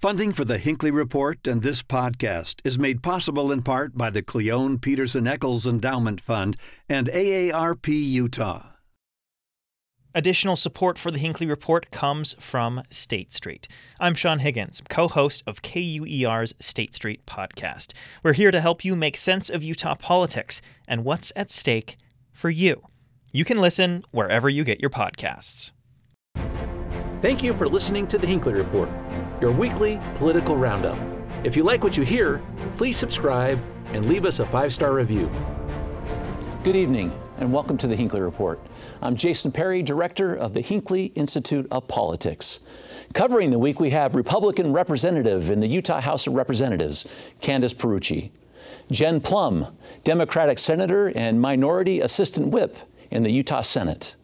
Funding for the Hinckley Report and this podcast is made possible in part by the Cleone Peterson Eccles Endowment Fund and AARP Utah. Additional support for the Hinckley Report comes from State Street. I'm Sean Higgins, co host of KUER's State Street podcast. We're here to help you make sense of Utah politics and what's at stake for you. You can listen wherever you get your podcasts. Thank you for listening to the Hinckley Report, your weekly political roundup. If you like what you hear, please subscribe and leave us a five star review. Good evening, and welcome to the Hinckley Report. I'm Jason Perry, director of the Hinckley Institute of Politics. Covering the week, we have Republican representative in the Utah House of Representatives, Candice Pierucci, Jen Plumb, Democratic senator and minority assistant whip in the Utah Senate,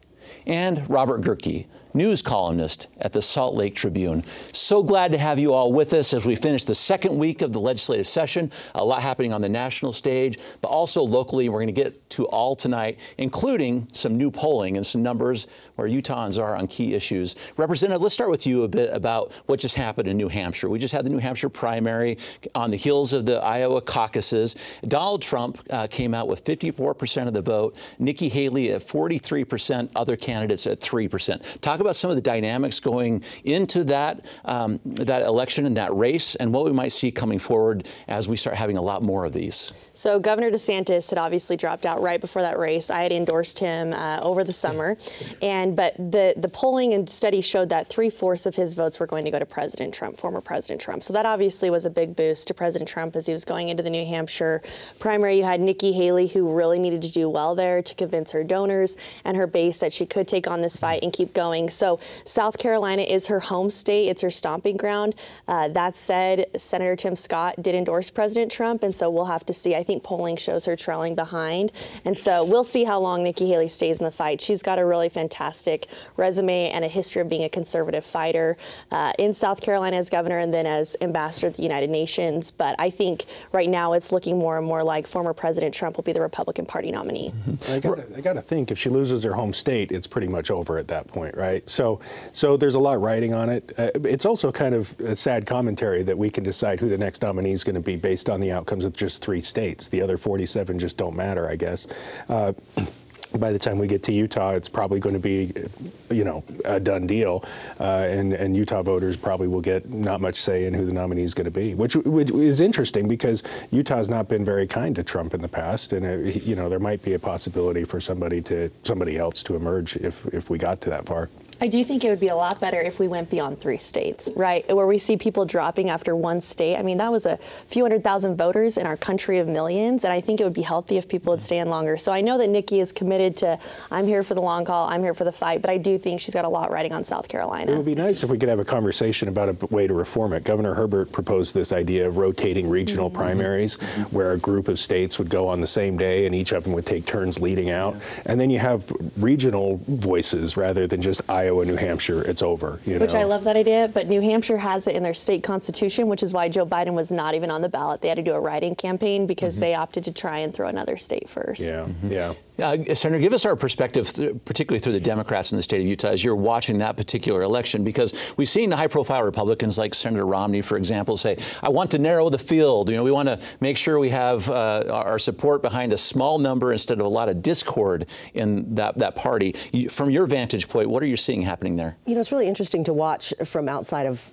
and Robert Gehrke, news columnist at the Salt Lake Tribune. So glad to have you all with us as we finish the second week of the legislative session. A lot happening on the national stage, but also locally. We're going to get to all tonight, including some new polling and some numbers where Utahns are on key issues. Representative, let's start with you a bit about what just happened in New Hampshire. We just had the New Hampshire primary on the heels of the Iowa caucuses. Donald Trump uh, came out with 54% of the vote, Nikki Haley at 43%, other candidates at 3%. Talk about some of the dynamics going into that um, that election and that race, and what we might see coming forward as we start having a lot more of these. So Governor DeSantis had obviously dropped out right before that race. I had endorsed him uh, over the summer, and but the the polling and study showed that three fourths of his votes were going to go to President Trump, former President Trump. So that obviously was a big boost to President Trump as he was going into the New Hampshire primary. You had Nikki Haley, who really needed to do well there to convince her donors and her base that she could take on this fight and keep going. So South Carolina is her home state; it's her stomping ground. Uh, that said, Senator Tim Scott did endorse President Trump, and so we'll have to see. I think polling shows her trailing behind. And so we'll see how long Nikki Haley stays in the fight. She's got a really fantastic resume and a history of being a conservative fighter uh, in South Carolina as governor and then as ambassador to the United Nations. But I think right now it's looking more and more like former President Trump will be the Republican Party nominee. Mm-hmm. I got I got to think if she loses her home state, it's pretty much over at that point, right? So, so there's a lot riding on it. Uh, it's also kind of a sad commentary that we can decide who the next nominee is going to be based on the outcomes of just three states. The other 47 just don't matter, I guess. Uh, by the time we get to Utah, it's probably going to be, you know, a done deal, uh, and and Utah voters probably will get not much say in who the nominee is going to be, which, which is interesting because Utah has not been very kind to Trump in the past, and it, you know there might be a possibility for somebody to somebody else to emerge if if we got to that far. I do think it would be a lot better if we went beyond three states, right? Where we see people dropping after one state. I mean, that was a few hundred thousand voters in our country of millions, and I think it would be healthy if people would stay in longer. So I know that Nikki is committed to, I'm here for the long haul, I'm here for the fight, but I do think she's got a lot riding on South Carolina. It would be nice if we could have a conversation about a way to reform it. Governor Herbert proposed this idea of rotating regional mm-hmm. primaries, mm-hmm. where a group of states would go on the same day and each of them would take turns leading out. Yeah. And then you have regional voices rather than just Iowa, New Hampshire it's over. You which know? I love that idea, but New Hampshire has it in their state constitution, which is why Joe Biden was not even on the ballot. They had to do a writing campaign because mm-hmm. they opted to try and throw another state first. Yeah, mm-hmm. yeah. Uh, Senator, give us our perspective, particularly through the Democrats in the state of Utah, as you're watching that particular election, because we've seen the high-profile Republicans like Senator Romney, for example, say, "I want to narrow the field. You know, we want to make sure we have uh, our support behind a small number instead of a lot of discord in that that party." You, from your vantage point, what are you seeing happening there? You know, it's really interesting to watch from outside of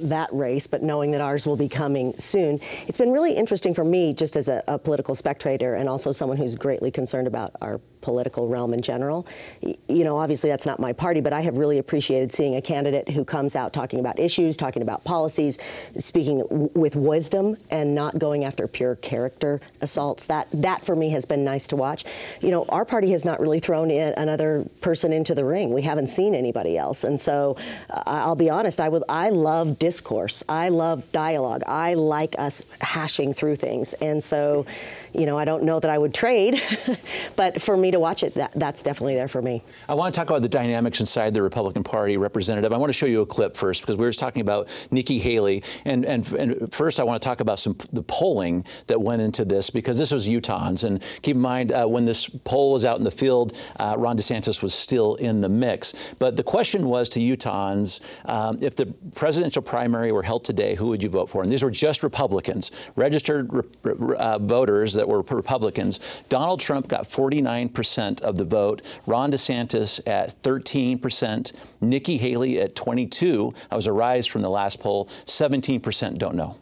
that race, but knowing that ours will be coming soon. It's been really interesting for me, just as a, a, political spectator and also someone who's greatly concerned about our political realm in general. You know, obviously that's not my party, but I have really appreciated seeing a candidate who comes out talking about issues, talking about policies, speaking w- with wisdom and not going after pure character assaults. That that for me has been nice to watch. You know, our party has not really thrown in another person into the ring. We haven't seen anybody else, and so uh, I'll be honest. I would I love discourse. I love dialogue. I like us hashing through things, and so you know I don't know that I would trade, but for me to watch it. That, that's definitely there for me. I want to talk about the dynamics inside the Republican Party, Representative. I want to show you a clip first because we were just talking about Nikki Haley, and and, and first I want to talk about some the polling that went into this because this was Utahns, and keep in mind uh, when this poll was out in the field, uh, Ron DeSantis was still in the mix. But the question was to Utahns, um, if the presidential primary were held today, who would you vote for? And these were just Republicans, registered uh, voters that were Republicans. Donald Trump got 49% of the vote. Ron DeSantis at 13%. Nikki Haley at 22. That was a rise from the last poll. 17% don't know.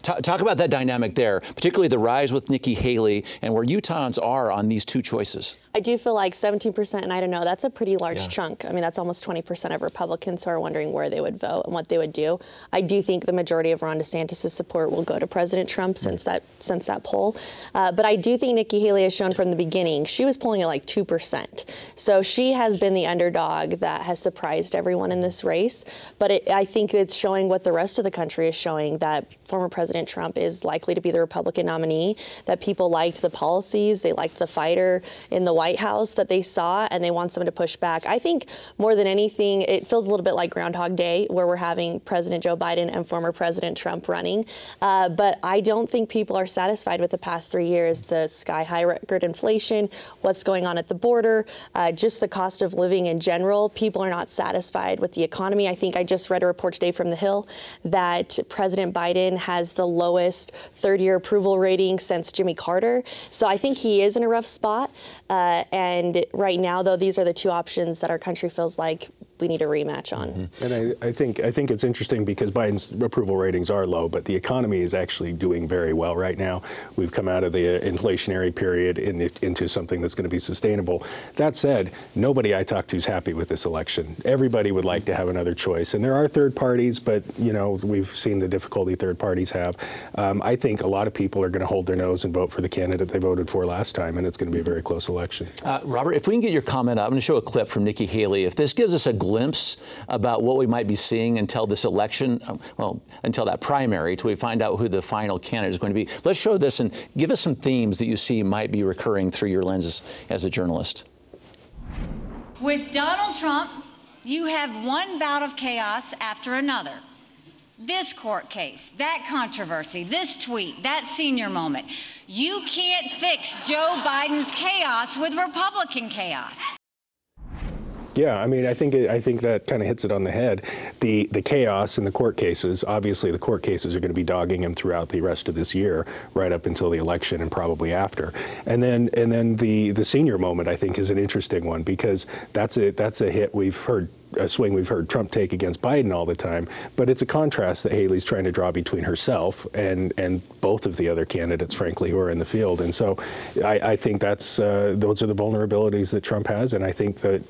Talk about that dynamic there, particularly the rise with Nikki Haley and where Utahns are on these two choices. I do feel like 17%, and I don't know, that's a pretty large yeah. chunk. I mean, that's almost 20% of Republicans who are wondering where they would vote and what they would do. I do think the majority of Ron DeSantis' support will go to President Trump since that since that poll. Uh, but I do think Nikki Haley has shown from the beginning she was polling at like 2%. So she has been the underdog that has surprised everyone in this race. But it, I think it's showing what the rest of the country is showing that former President Trump is likely to be the Republican nominee, that people liked the policies, they liked the fighter in the White White House that they saw and they want someone to push back. I think more than anything, it feels a little bit like Groundhog Day, where we're having President Joe Biden and former President Trump running. Uh, but I don't think people are satisfied with the past three years the sky high record inflation, what's going on at the border, uh, just the cost of living in general. People are not satisfied with the economy. I think I just read a report today from The Hill that President Biden has the lowest third year approval rating since Jimmy Carter. So I think he is in a rough spot. Uh, Uh, and right now, though, these are the two options that our country feels like we need a rematch on. Mm-hmm. And I, I, think I think it's interesting because Biden's approval ratings are low, but the economy is actually doing very well right now. We've come out of the inflationary period in, into something that's going to be sustainable. That said, nobody I talk to is happy with this election. Everybody would like to have another choice, and there are third parties, but you know we've seen the difficulty third parties have. Um, I think a lot of people are going to hold their nose and vote for the candidate they voted for last time, and it's going to be a very close election. Uh, Robert, if we can get your comment I'm going to show a clip from Nikki Haley. If this gives us a glimpse about what we might be seeing until this election, uh, well, until that primary, till we find out who the final candidate is going to be. Let's show this and give us some themes that you see might be recurring through your lenses as a journalist. With Donald Trump, you have one bout of chaos after another. This court case, that controversy, this tweet, that senior moment. You can't fix Joe Biden's chaos with Republican chaos. Yeah, I mean, I think it, I think that kind of hits it on the head. The the chaos in the court cases. Obviously, the court cases are going to be dogging him throughout the rest of this year, right up until the election and probably after. And then and then the the senior moment, I think, is an interesting one because that's a that's a hit we've heard a swing we've heard Trump take against Biden all the time, but it's a contrast that Haley's trying to draw between herself and and both of the other candidates, frankly, who are in the field. And so, I, I think that's uh, those are the vulnerabilities that Trump has, and I think that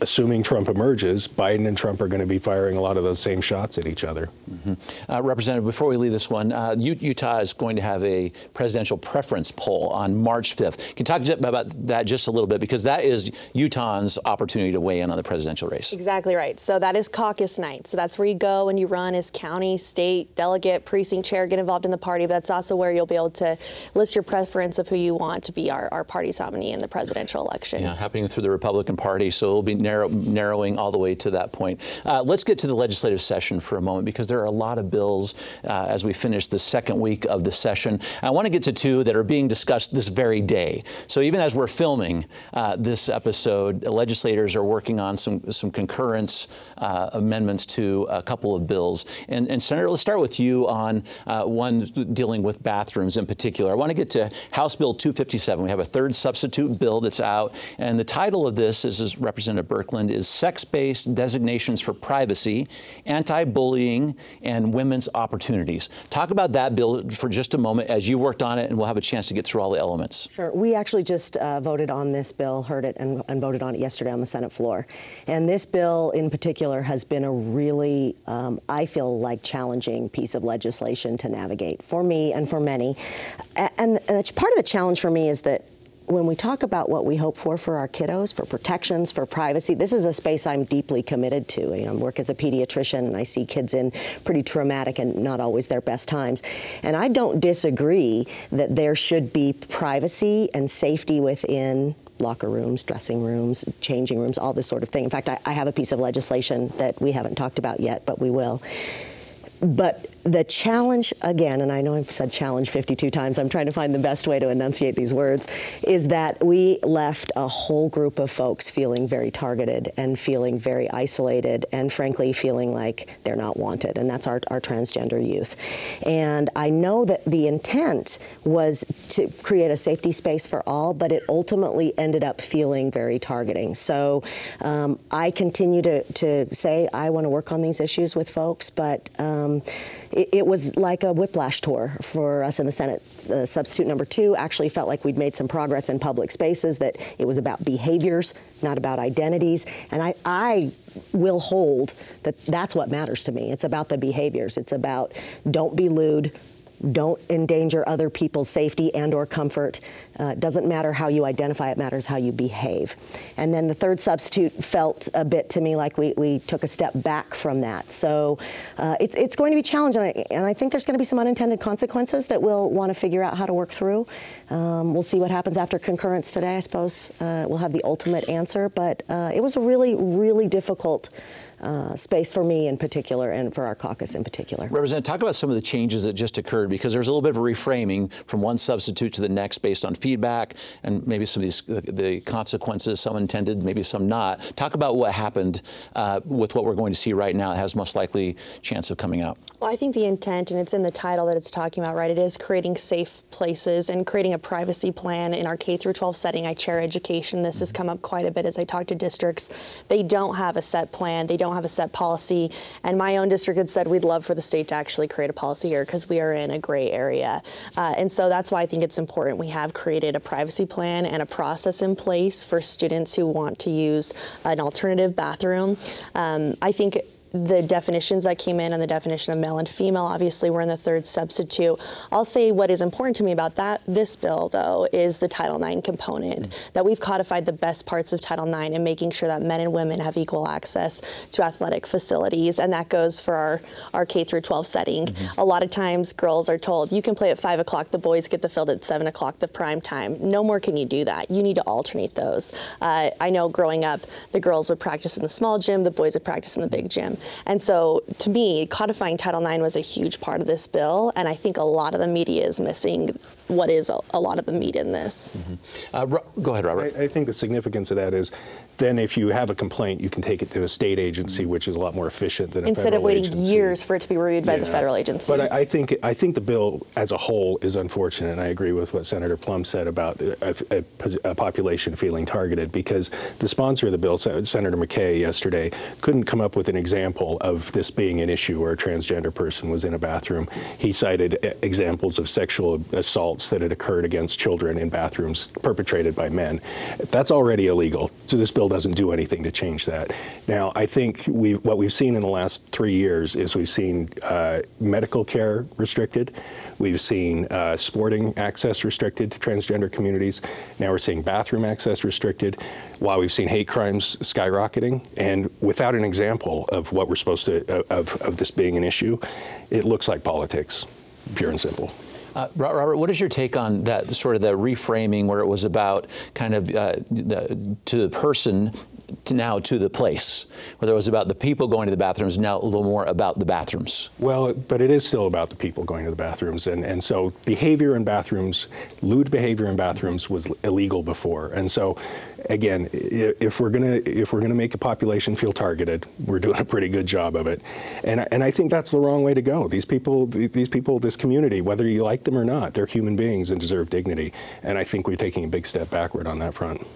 assuming Trump emerges, Biden and Trump are going to be firing a lot of those same shots at each other. Mm-hmm. Uh, Representative, before we leave this one, uh, Utah is going to have a presidential preference poll on March 5th. Can you talk about that just a little bit? Because that is Utah's opportunity to weigh in on the presidential race. Exactly right. So that is caucus night. So that's where you go and you run as county, state, delegate, precinct chair, get involved in the party. But that's also where you'll be able to list your preference of who you want to be our, our party's nominee in the presidential election. Yeah, happening through the Republican Party. So it'll be narrow, narrowing all the way to that point. Uh, let's get to the legislative session for a moment because there are a lot of bills uh, as we finish the second week of the session. I want to get to two that are being discussed this very day. So even as we're filming uh, this episode, legislators are working on some some concurrence uh, amendments to a couple of bills. And, and Senator, let's start with you on uh, one dealing with bathrooms in particular. I want to get to House Bill 257. We have a third substitute bill that's out, and the title of this is, as Representative Birkeland is sex-based designations for privacy, anti-bullying, and women's opportunities. Talk about that bill for just a moment as you worked on it, and we'll have a chance to get through all the elements. Sure. We actually just uh, voted on this bill, heard it, and, and, voted on it yesterday on the Senate floor. And this bill in particular has been a really, um, I feel like, challenging piece of legislation to navigate for me and for many. And, and part of the challenge for me is that when we talk about what we hope for for our kiddos, for protections, for privacy, this is a space I'm deeply committed to. You know, I work as a pediatrician and I see kids in pretty traumatic and not always their best times. And I don't disagree that there should be privacy and safety within locker rooms, dressing rooms, changing rooms, all this sort of thing. In fact, I, I have a piece of legislation that we haven't talked about yet, but we will. But the challenge, again, and I know I've said challenge 52 times, I'm trying to find the best way to enunciate these words, is that we left a whole group of folks feeling very targeted and feeling very isolated and frankly feeling like they're not wanted. And that's our, our transgender youth. And I know that the intent was to create a safety space for all, but it ultimately ended up feeling very targeting. So um, I continue to, to say I want to work on these issues with folks, but um, it, it, was like a whiplash tour for us in the Senate. Substitute number two actually felt like we'd made some progress in public spaces, that it was about behaviors, not about identities. And I, I will hold that that's what matters to me. It's about the behaviors. It's about don't be lewd, don't endanger other people's safety and or comfort. Uh, doesn't matter how you identify, it matters how you behave. And then the third substitute felt a bit to me like we, we took a step back from that. So uh, it, it's going to be challenging, and I, think there's going to be some unintended consequences that we'll want to figure out how to work through. Um, we'll see what happens after concurrence today. I suppose uh, we'll have the ultimate answer, but uh, it was a really, really difficult uh, space for me in particular and for our caucus in particular. Representative, talk about some of the changes that just occurred because there's a little bit of a reframing from one substitute to the next based on feedback and maybe some of these the consequences, some intended, maybe some not. Talk about what happened uh, with what we're going to see right now. It has most likely chance of coming out. Well, I think the intent, and it's in the title that it's talking about, right? It is creating safe places and creating a privacy plan in our K through 12 setting. I chair education. This mm-hmm. has come up quite a bit as I talk to districts. They don't have a set plan. They don't don't have a set policy. And my own district had said we'd love for the state to actually create a policy here because we are in a gray area. Uh, and so that's why I think it's important we have created a privacy plan and a process in place for students who want to use an alternative bathroom. Um, I think the definitions that came in and the definition of male and female obviously were in the third substitute. I'll say what is important to me about that this bill though is the Title IX component mm-hmm. that we've codified the best parts of Title IX and making sure that men and women have equal access to athletic facilities and that goes for our, our K through 12 setting. Mm-hmm. A lot of times girls are told you can play at five o'clock, the boys get the field at seven o'clock, the prime time. No more can you do that. You need to alternate those. Uh, I know growing up the girls would practice in the small gym, the boys would practice in the big gym. And so to me, codifying Title IX was a huge part of this bill, and I think a lot of the media is missing what is a, a lot of the meat in this. Mm-hmm. Uh, go ahead, Robert. I, I, think the significance of that is then if you have a complaint, you can take it to a state agency, mm-hmm. which is a lot more efficient than instead of waiting agency. years for it to be reviewed yeah. by the federal agency. But I, I, think I think the bill as a whole is unfortunate, and I agree with what Senator Plumb said about a, a, a population feeling targeted because the sponsor of the bill, Senator McCay, yesterday couldn't come up with an example of this being an issue where a transgender person was in a bathroom. He cited uh, examples of sexual assaults that had occurred against children in bathrooms perpetrated by men. That's already illegal, so this bill doesn't do anything to change that. Now, I think we what we've seen in the last three years is we've seen uh, medical care restricted, we've seen uh, sporting access restricted to transgender communities. Now we're seeing bathroom access restricted. While we've seen hate crimes skyrocketing, and without an example of what we're supposed to of, of this being an issue, it looks like politics, pure and simple. Uh, Robert, what is your take on that sort of the reframing where it was about kind of uh, the, to the person now to the place, where it was about the people going to the bathrooms, now a little more about the bathrooms. Well, but it is still about the people going to the bathrooms, and, and so behavior in bathrooms, lewd behavior in bathrooms was illegal before, and so again, if we're gonna if we're gonna make a population feel targeted, we're doing a pretty good job of it, and and I think that's the wrong way to go. These people, these people, this community, whether you like them or not, they're human beings and deserve dignity, and I think we're taking a big step backward on that front.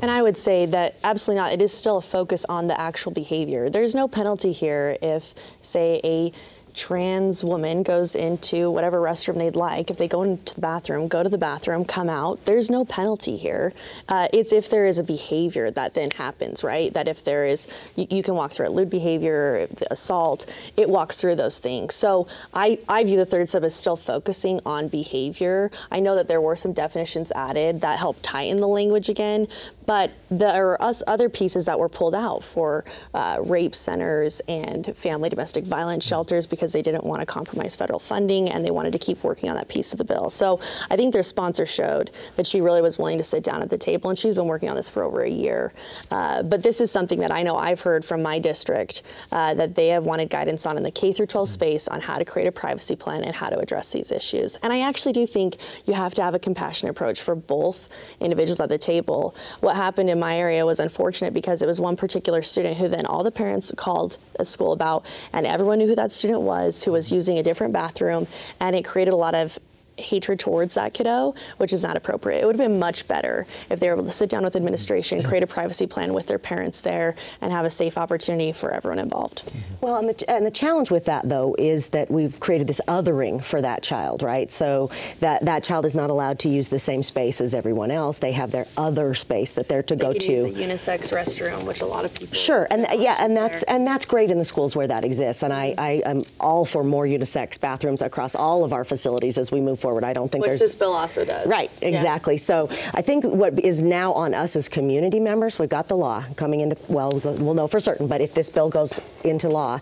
And I would say that absolutely not. It is still a focus on the actual behavior. There's no penalty here if, say, a trans woman goes into whatever restroom they'd like, if they go into the bathroom, go to the bathroom, come out, there's no penalty here. Uh, it's if there is a behavior that then happens, right? That if there is, you, you can walk through it, lewd behavior, assault, it walks through those things. So I, I view the third sub as still focusing on behavior. I know that there were some definitions added that help tighten the language again, but there are us other pieces that were pulled out for uh, rape centers and family domestic violence shelters because they didn't want to compromise federal funding and they wanted to keep working on that piece of the bill. So I think their sponsor showed that she really was willing to sit down at the table, and she's been working on this for over a year. Uh, but this is something that I know I've heard from my district uh, that they have wanted guidance on in the K through 12 space on how to create a privacy plan and how to address these issues. And I actually do think you have to have a compassionate approach for both individuals at the table. What happened in my area was unfortunate because it was one particular student who then all the parents called a school about, and everyone knew who that student was who was using a different bathroom, and it created a lot of hatred towards that kiddo, which is not appropriate. It would have been much better if they were able to sit down with administration, create a privacy plan with their parents there, and have a safe opportunity for everyone involved. Mm-hmm. Well, and the, and the challenge with that, though, is that we've created this othering for that child, right? So that, that child is not allowed to use the same space as everyone else. They have their other space that they're to they go can to. Use a unisex restroom, which a lot of people. Sure, and yeah, and that's there. and that's great in the schools where that exists. And I, I am all for more unisex bathrooms across all of our facilities as we move forward. I don't think Which there's this bill also does. Right, Yeah. exactly. So I think what is now on us as community members, we've got the law coming into, well, we'll know for certain, but if this bill goes into law,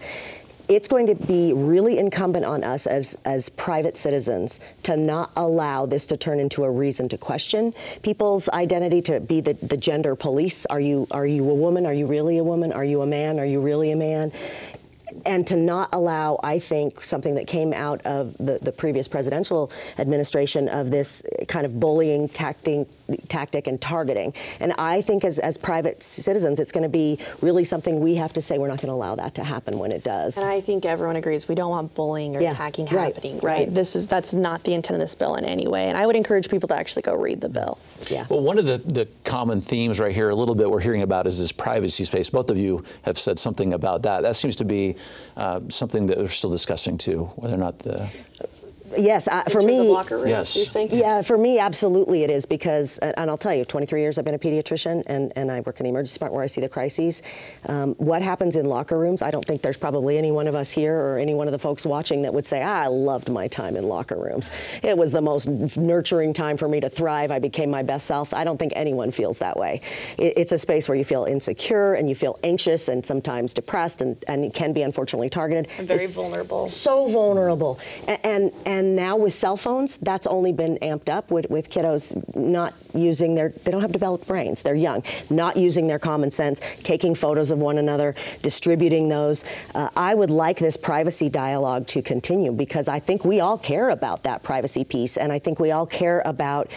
it's going to be really incumbent on us as, as private citizens to not allow this to turn into a reason to question people's identity, to be the, the gender police. Are you, are you a woman? Are you really a woman? Are you a man? Are you really a man? And to not allow, I think, something that came out of the, the previous presidential administration of this kind of bullying tactic, tactic and targeting. And I think as, as private citizens, it's going to be really something we have to say we're not going to allow that to happen when it does. And I think everyone agrees we don't want bullying or Yeah, attacking right, happening, right? right. This is that's not the intent of this bill in any way. And I would encourage people to actually go read the bill. yeah. Well, one of the, the common themes right here, a little bit we're hearing about is this privacy space. Both of you have said something about that. That seems to be uh, something that we're still discussing too, whether or not the. Yes, uh, for In terms me, locker rooms, Yes. you're saying? Yeah, for me, absolutely it is because, and and I'll tell you, 23 years I've been a pediatrician and, and I work in the emergency department where I see the crises. Um, what happens in locker rooms, I don't think there's probably any one of us here or any one of the folks watching that would say, ah, I loved my time in locker rooms. It was the most nurturing time for me to thrive. I became my best self. I don't think anyone feels that way. It, it's a space where you feel insecure and you feel anxious and sometimes depressed and, and can be unfortunately targeted. And very It's vulnerable. So vulnerable. A- And, and now with cell phones, that's only been amped up with, with kiddos not using their, they don't have developed brains. They're young, not using their common sense, taking photos of one another, distributing those. Uh, I would like this privacy dialogue to continue because I think we all care about that privacy piece and I think we all care about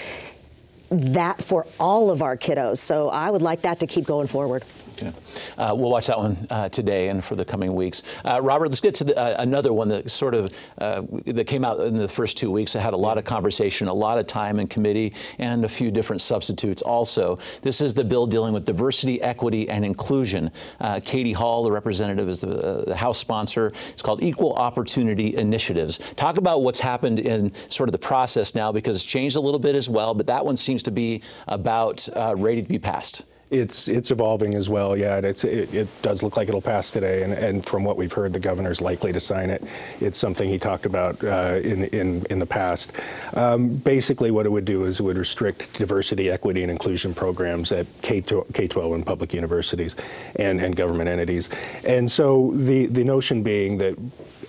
that for all of our kiddos. So I would like that to keep going forward. Yeah. Uh, we'll watch that one uh, today and for the coming weeks. Uh, Robert, let's get to the, uh, another one that sort of uh, that came out in the first two weeks. It had a lot of conversation, a lot of time in committee, and a few different substitutes. Also, this is the bill dealing with diversity, equity, and inclusion. Uh, Katy Hall, the representative, is the, the House sponsor. It's called Equal Opportunity Initiatives. Talk about what's happened in sort of the process now, because it's changed a little bit as well. But that one seems to be about ready to be passed. It's it's evolving as well, yeah. It's it, it does look like it'll pass today, and, and from what we've heard, the governor's likely to sign it. It's something he talked about uh, in in in the past. Um, basically, what it would do is it would restrict diversity, equity, and inclusion programs at K K 12 and public universities and and government entities. And so the the notion being that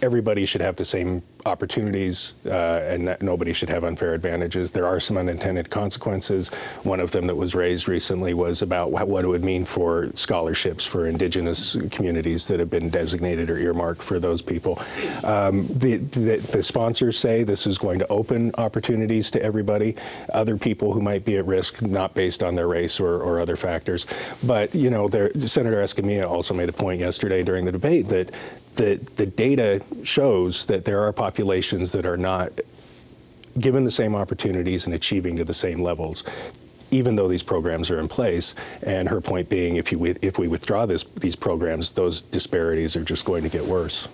everybody should have the same opportunities uh, and nobody should have unfair advantages. There are some unintended consequences. One of them that was raised recently was about wh- what it would mean for scholarships for indigenous communities that have been designated or earmarked for those people. Um, the, the, the sponsors say this is going to open opportunities to everybody, other people who might be at risk, not based on their race or, or other factors. But, you know, there, Senator Escamilla also made a point yesterday during the debate that the, the data shows that there are populations that are not given the same opportunities and achieving to the same levels even though these programs are in place. And her point being if you if we withdraw this, these programs those disparities are just going to get worse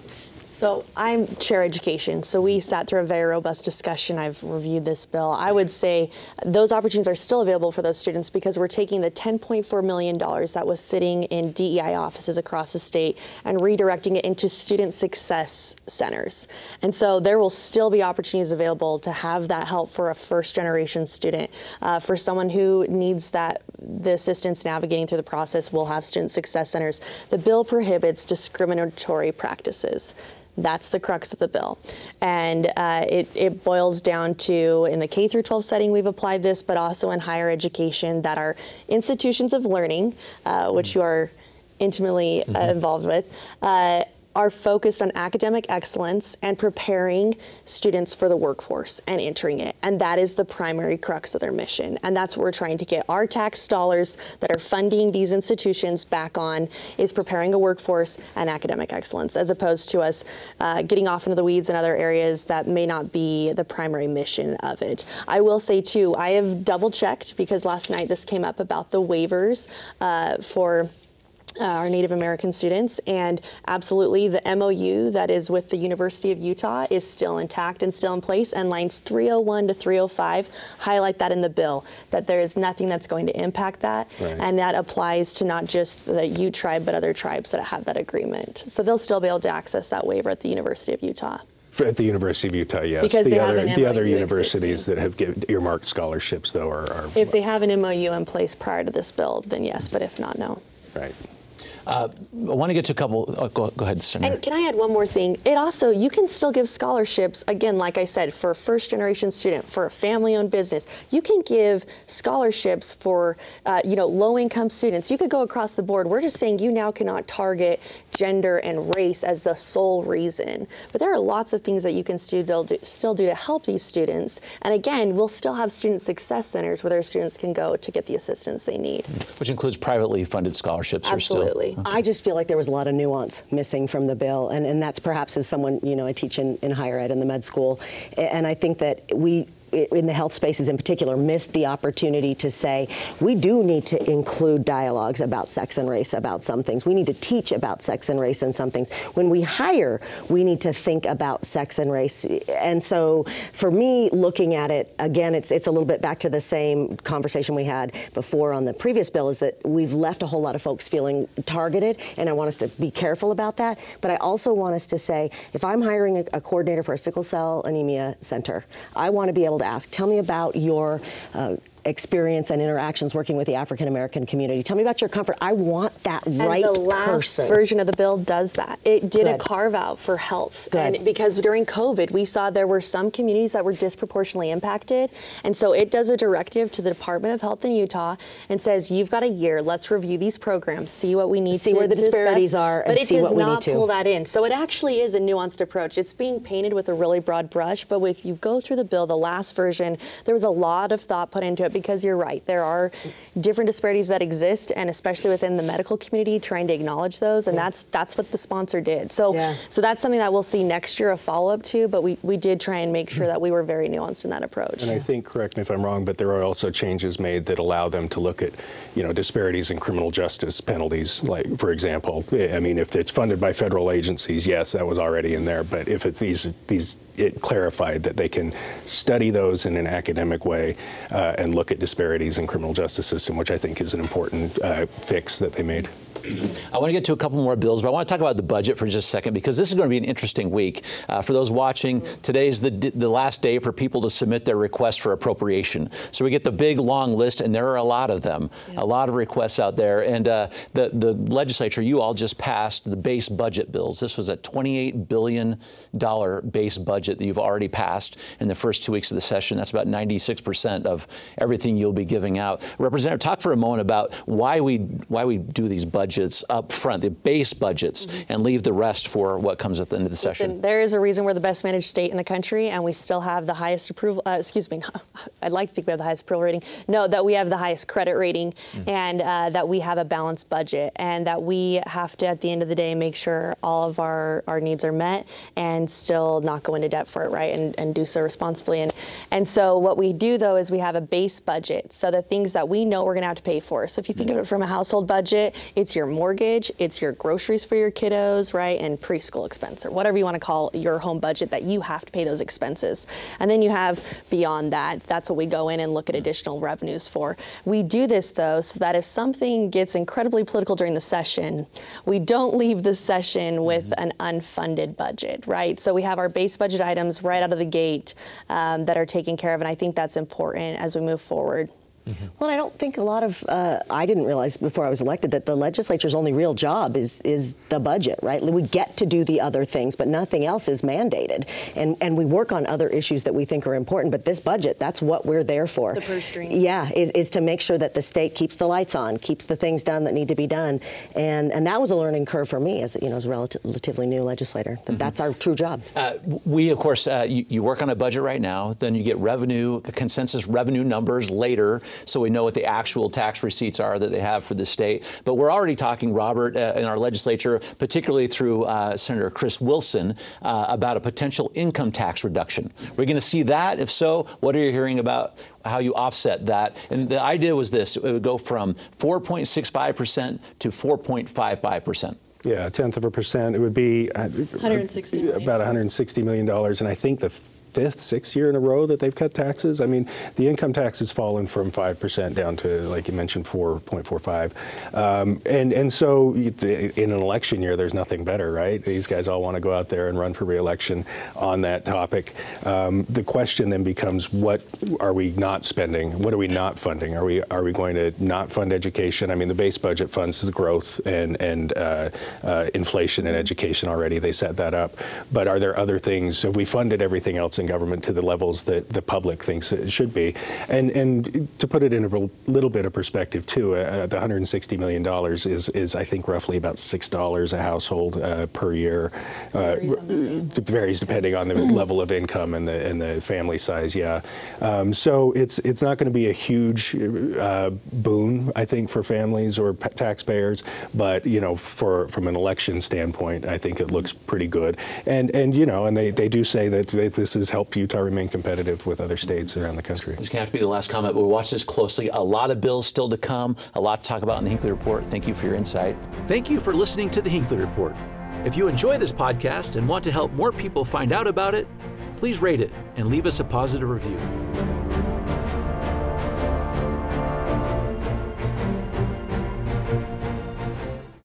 So I'm chair education. So we sat through a very robust discussion. I've reviewed this bill. I would say those opportunities are still available for those students because we're taking the $10.4 million that was sitting in DEI offices across the state and redirecting it into student success centers. And so there will still be opportunities available to have that help for a first generation student. Uh, for someone who needs that the assistance navigating through the process, we'll have student success centers. The bill prohibits discriminatory practices. That's the crux of the bill. And uh, it, it boils down to in the K through 12 setting, we've applied this, but also in higher education that are institutions of learning, uh, which you are intimately uh, involved with. Are focused on academic excellence and preparing students for the workforce and entering it. And that is the primary crux of their mission. And that's what we're trying to get our tax dollars that are funding these institutions back on is preparing a workforce and academic excellence, as opposed to us uh, getting off into the weeds in other areas that may not be the primary mission of it. I will say too, I have double checked because last night this came up about the waivers uh, for uh, our Native American students. And absolutely, the MOU that is with the University of Utah is still intact and still in place. And lines 301 to 305 highlight that in the bill that there is nothing that's going to impact that. Right. And that applies to not just the Ute tribe, but other tribes that have that agreement. So they'll still be able to access that waiver at the University of Utah. For- At the University of Utah, yes. Because the other the other universities existing. that have give, earmarked scholarships, though, are, are If they have an MOU in place prior to this bill, then yes, but if not, no. right. I want to get to a couple. Oh, go, go ahead, Senator. And can I add one more thing? It also, you can still give scholarships, again, like I said, for a first generation student, for a family owned business. You can give scholarships for, uh, you know, low income students. You could go across the board. We're just saying you now cannot target gender and race as the sole reason. But there are lots of things that you can still do, still do to help these students. And again, we'll still have student success centers where their students can go to get the assistance they need. Which includes privately funded scholarships. Are still, Absolutely. I just feel like there was a lot of nuance missing from the bill, and, and that's perhaps as someone, you know, I teach in, in higher ed in the med school, and I think that we, i- in the health spaces in particular, missed the opportunity to say we do need to include dialogues about sex and race about some things. We need to teach about sex and race and some things. When we hire, we need to think about sex and race. And so, for me, looking at it again, it's it's a little bit back to the same conversation we had before on the previous bill. Is that we've left a whole lot of folks feeling targeted, and I want us to be careful about that. But I also want us to say, if I'm hiring a, a coordinator for a sickle cell anemia center, I want to be able to ask, tell me about your uh, experience and interactions working with the African American community. Tell me about your comfort. I want that right and the last person. version of the bill does that. It did a carve out for health, Good. and because during COVID we saw there were some communities that were disproportionately impacted, and so it does a directive to the Department of Health in Utah and says you've got a year. Let's review these programs, see what we need See to where the discuss." disparities are, but and it see does what we need not to. pull that in. So it actually is a nuanced approach. It's being painted with a really broad brush, but with you go through the bill, the last version, there was a lot of thought put into it because you're right. There are different disparities that exist, and especially within the medical community, trying to acknowledge those, and that's that's what the sponsor did. So Yeah. so that's something that we'll see next year a follow up to, but we, we did try and make sure that we were very nuanced in that approach. And I think, correct me if I'm wrong, but there are also changes made that allow them to look at, you know, disparities in criminal justice penalties. Like, for example, I mean, if it's funded by federal agencies, yes, that was already in there. But if it's these these it clarified that they can study those in an academic way uh, and look at disparities in criminal justice system, which I think is an important uh, fix that they made. I want to get to a couple more bills, but I want to talk about the budget for just a second because this is going to be an interesting week. Uh, for those watching, today's the, the last day for people to submit their request for appropriation. So we get the big long list, and there are a lot of them, a lot of requests out there. And uh, the, the legislature, you all just passed the base budget bills. This was a $28 billion base budget that you've already passed in the first two weeks of the session. That's about 96% of everything you'll be giving out. Representative, talk for a moment about why we why we do these budgets up front, the base budgets, and leave the rest for what comes at the end of the session. There is a reason we're the best managed state in the country, and we still have the highest approval. Uh, excuse me. I'd like to think we have the highest approval rating. No, that we have the highest credit rating, and uh, that we have a balanced budget, and that we have to, at the end of the day, make sure all of our, our needs are met, and still not go into debt for it, right? And, and do so responsibly. And and so what we do though is we have a base budget. So the things that we know we're going to have to pay for. So if you think of it from a household budget, it's your your mortgage, it's your groceries for your kiddos, right, and preschool expense or whatever you want to call your home budget that you have to pay those expenses. And then you have beyond that, that's what we go in and look at additional revenues for. We do this though so that if something gets incredibly political during the session, we don't leave the session with mm-hmm. an unfunded budget, right? So we have our base budget items right out of the gate um, that are taken care of, and I think that's important as we move forward. Mm-hmm. Well, I don't think a lot of uh, I didn't realize before I was elected that the legislature's only real job is is the budget, right? We get to do the other things, but nothing else is mandated, and and we work on other issues that we think are important. But this budget, that's what we're there for. The purse strings. Yeah, is, is to make sure that the state keeps the lights on, keeps the things done that need to be done, and and that was a learning curve for me as you know as a relatively new legislator. That mm-hmm. that's our true job. Uh, we of course uh, you, you work on a budget right now, then you get revenue consensus revenue numbers later so we know what the actual tax receipts are that they have for the state. But we're already talking, Robert, uh, in our legislature, particularly through uh, Senator Chris Wilson, uh, about a potential income tax reduction. We're going to see that. If so, what are you hearing about how you offset that? And the idea was this: it would go from 4.65 percent to 4.55 percent. Yeah, a tenth of a percent. It would be 160 about 160 million dollars, and I think the fifth, sixth year in a row that they've cut taxes. I mean, the income tax has fallen from 5% down to, like you mentioned, 4.45. Um, and, and so in an election year, there's nothing better, right? These guys all want to go out there and run for reelection on that topic. Um, the question then becomes what are we not spending? What are we not funding? Are we, are we going to not fund education? I mean, the base budget funds the growth and, and uh, uh, inflation in education already. They set that up. But are there other things? Have we funded everything else in government to the levels that the public thinks it should be. And and to put it in a little bit of perspective too, uh, the 160 million dollars is is I think roughly about six dollars a household uh, per year. Uh, it varies depending on the level of income and the and the family size. Yeah, um, so it's it's not going to be a huge uh, boon I think for families or p- taxpayers, but you know for from an election standpoint, I think it looks pretty good. And and you know and they, they do say that this is help Utah remain competitive with other states around the country. This can have to be the last comment. We'll watch this closely. A lot of bills still to come, a lot to talk about in the Hinckley Report. Thank you for your insight. Thank you for listening to the Hinckley Report. If you enjoy this podcast and want to help more people find out about it, please rate it and leave us a positive review.